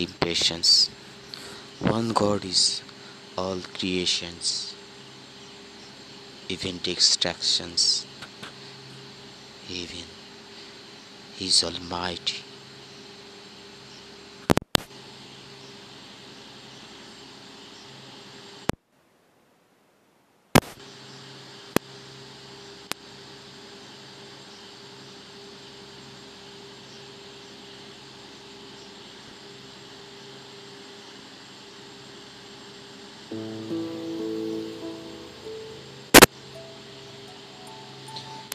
impatience. One God is all creations, even distractions, even He is Almighty.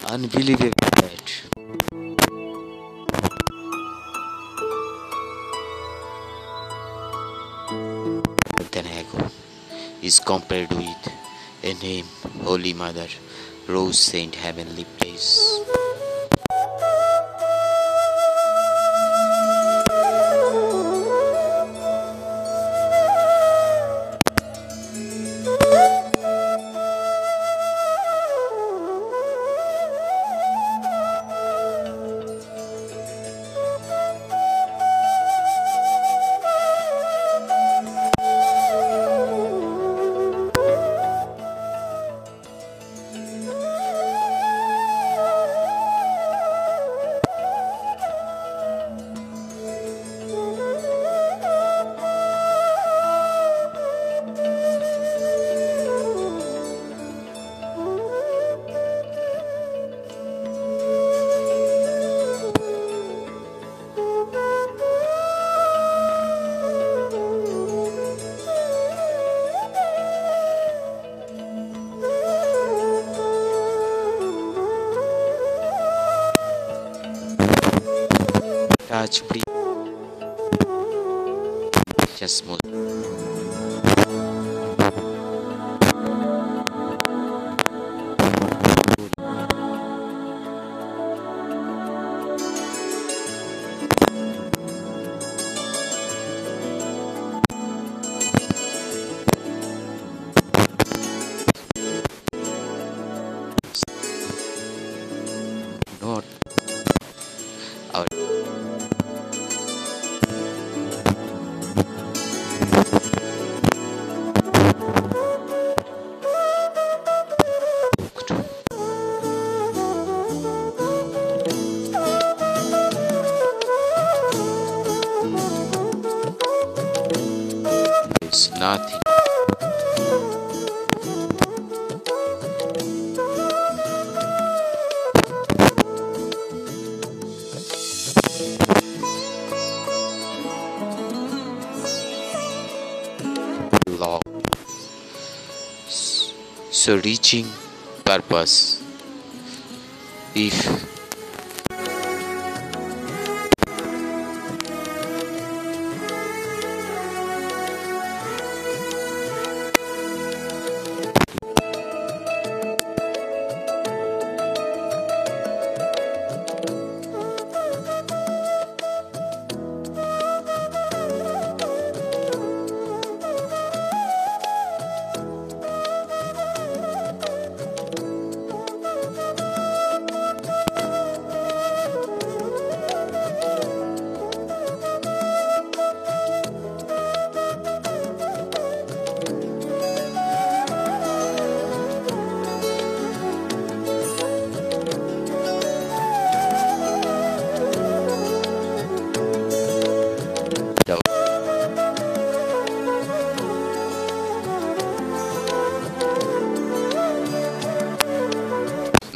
Unbelievable that than is compared with a name, Holy Mother, Rose Saint Heavenly Place. Touch, breathe. Just move. Not our nothing. Law. So reaching purpose. If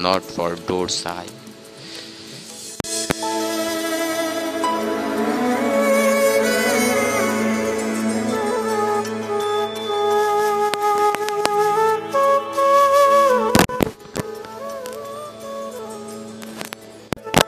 not for door side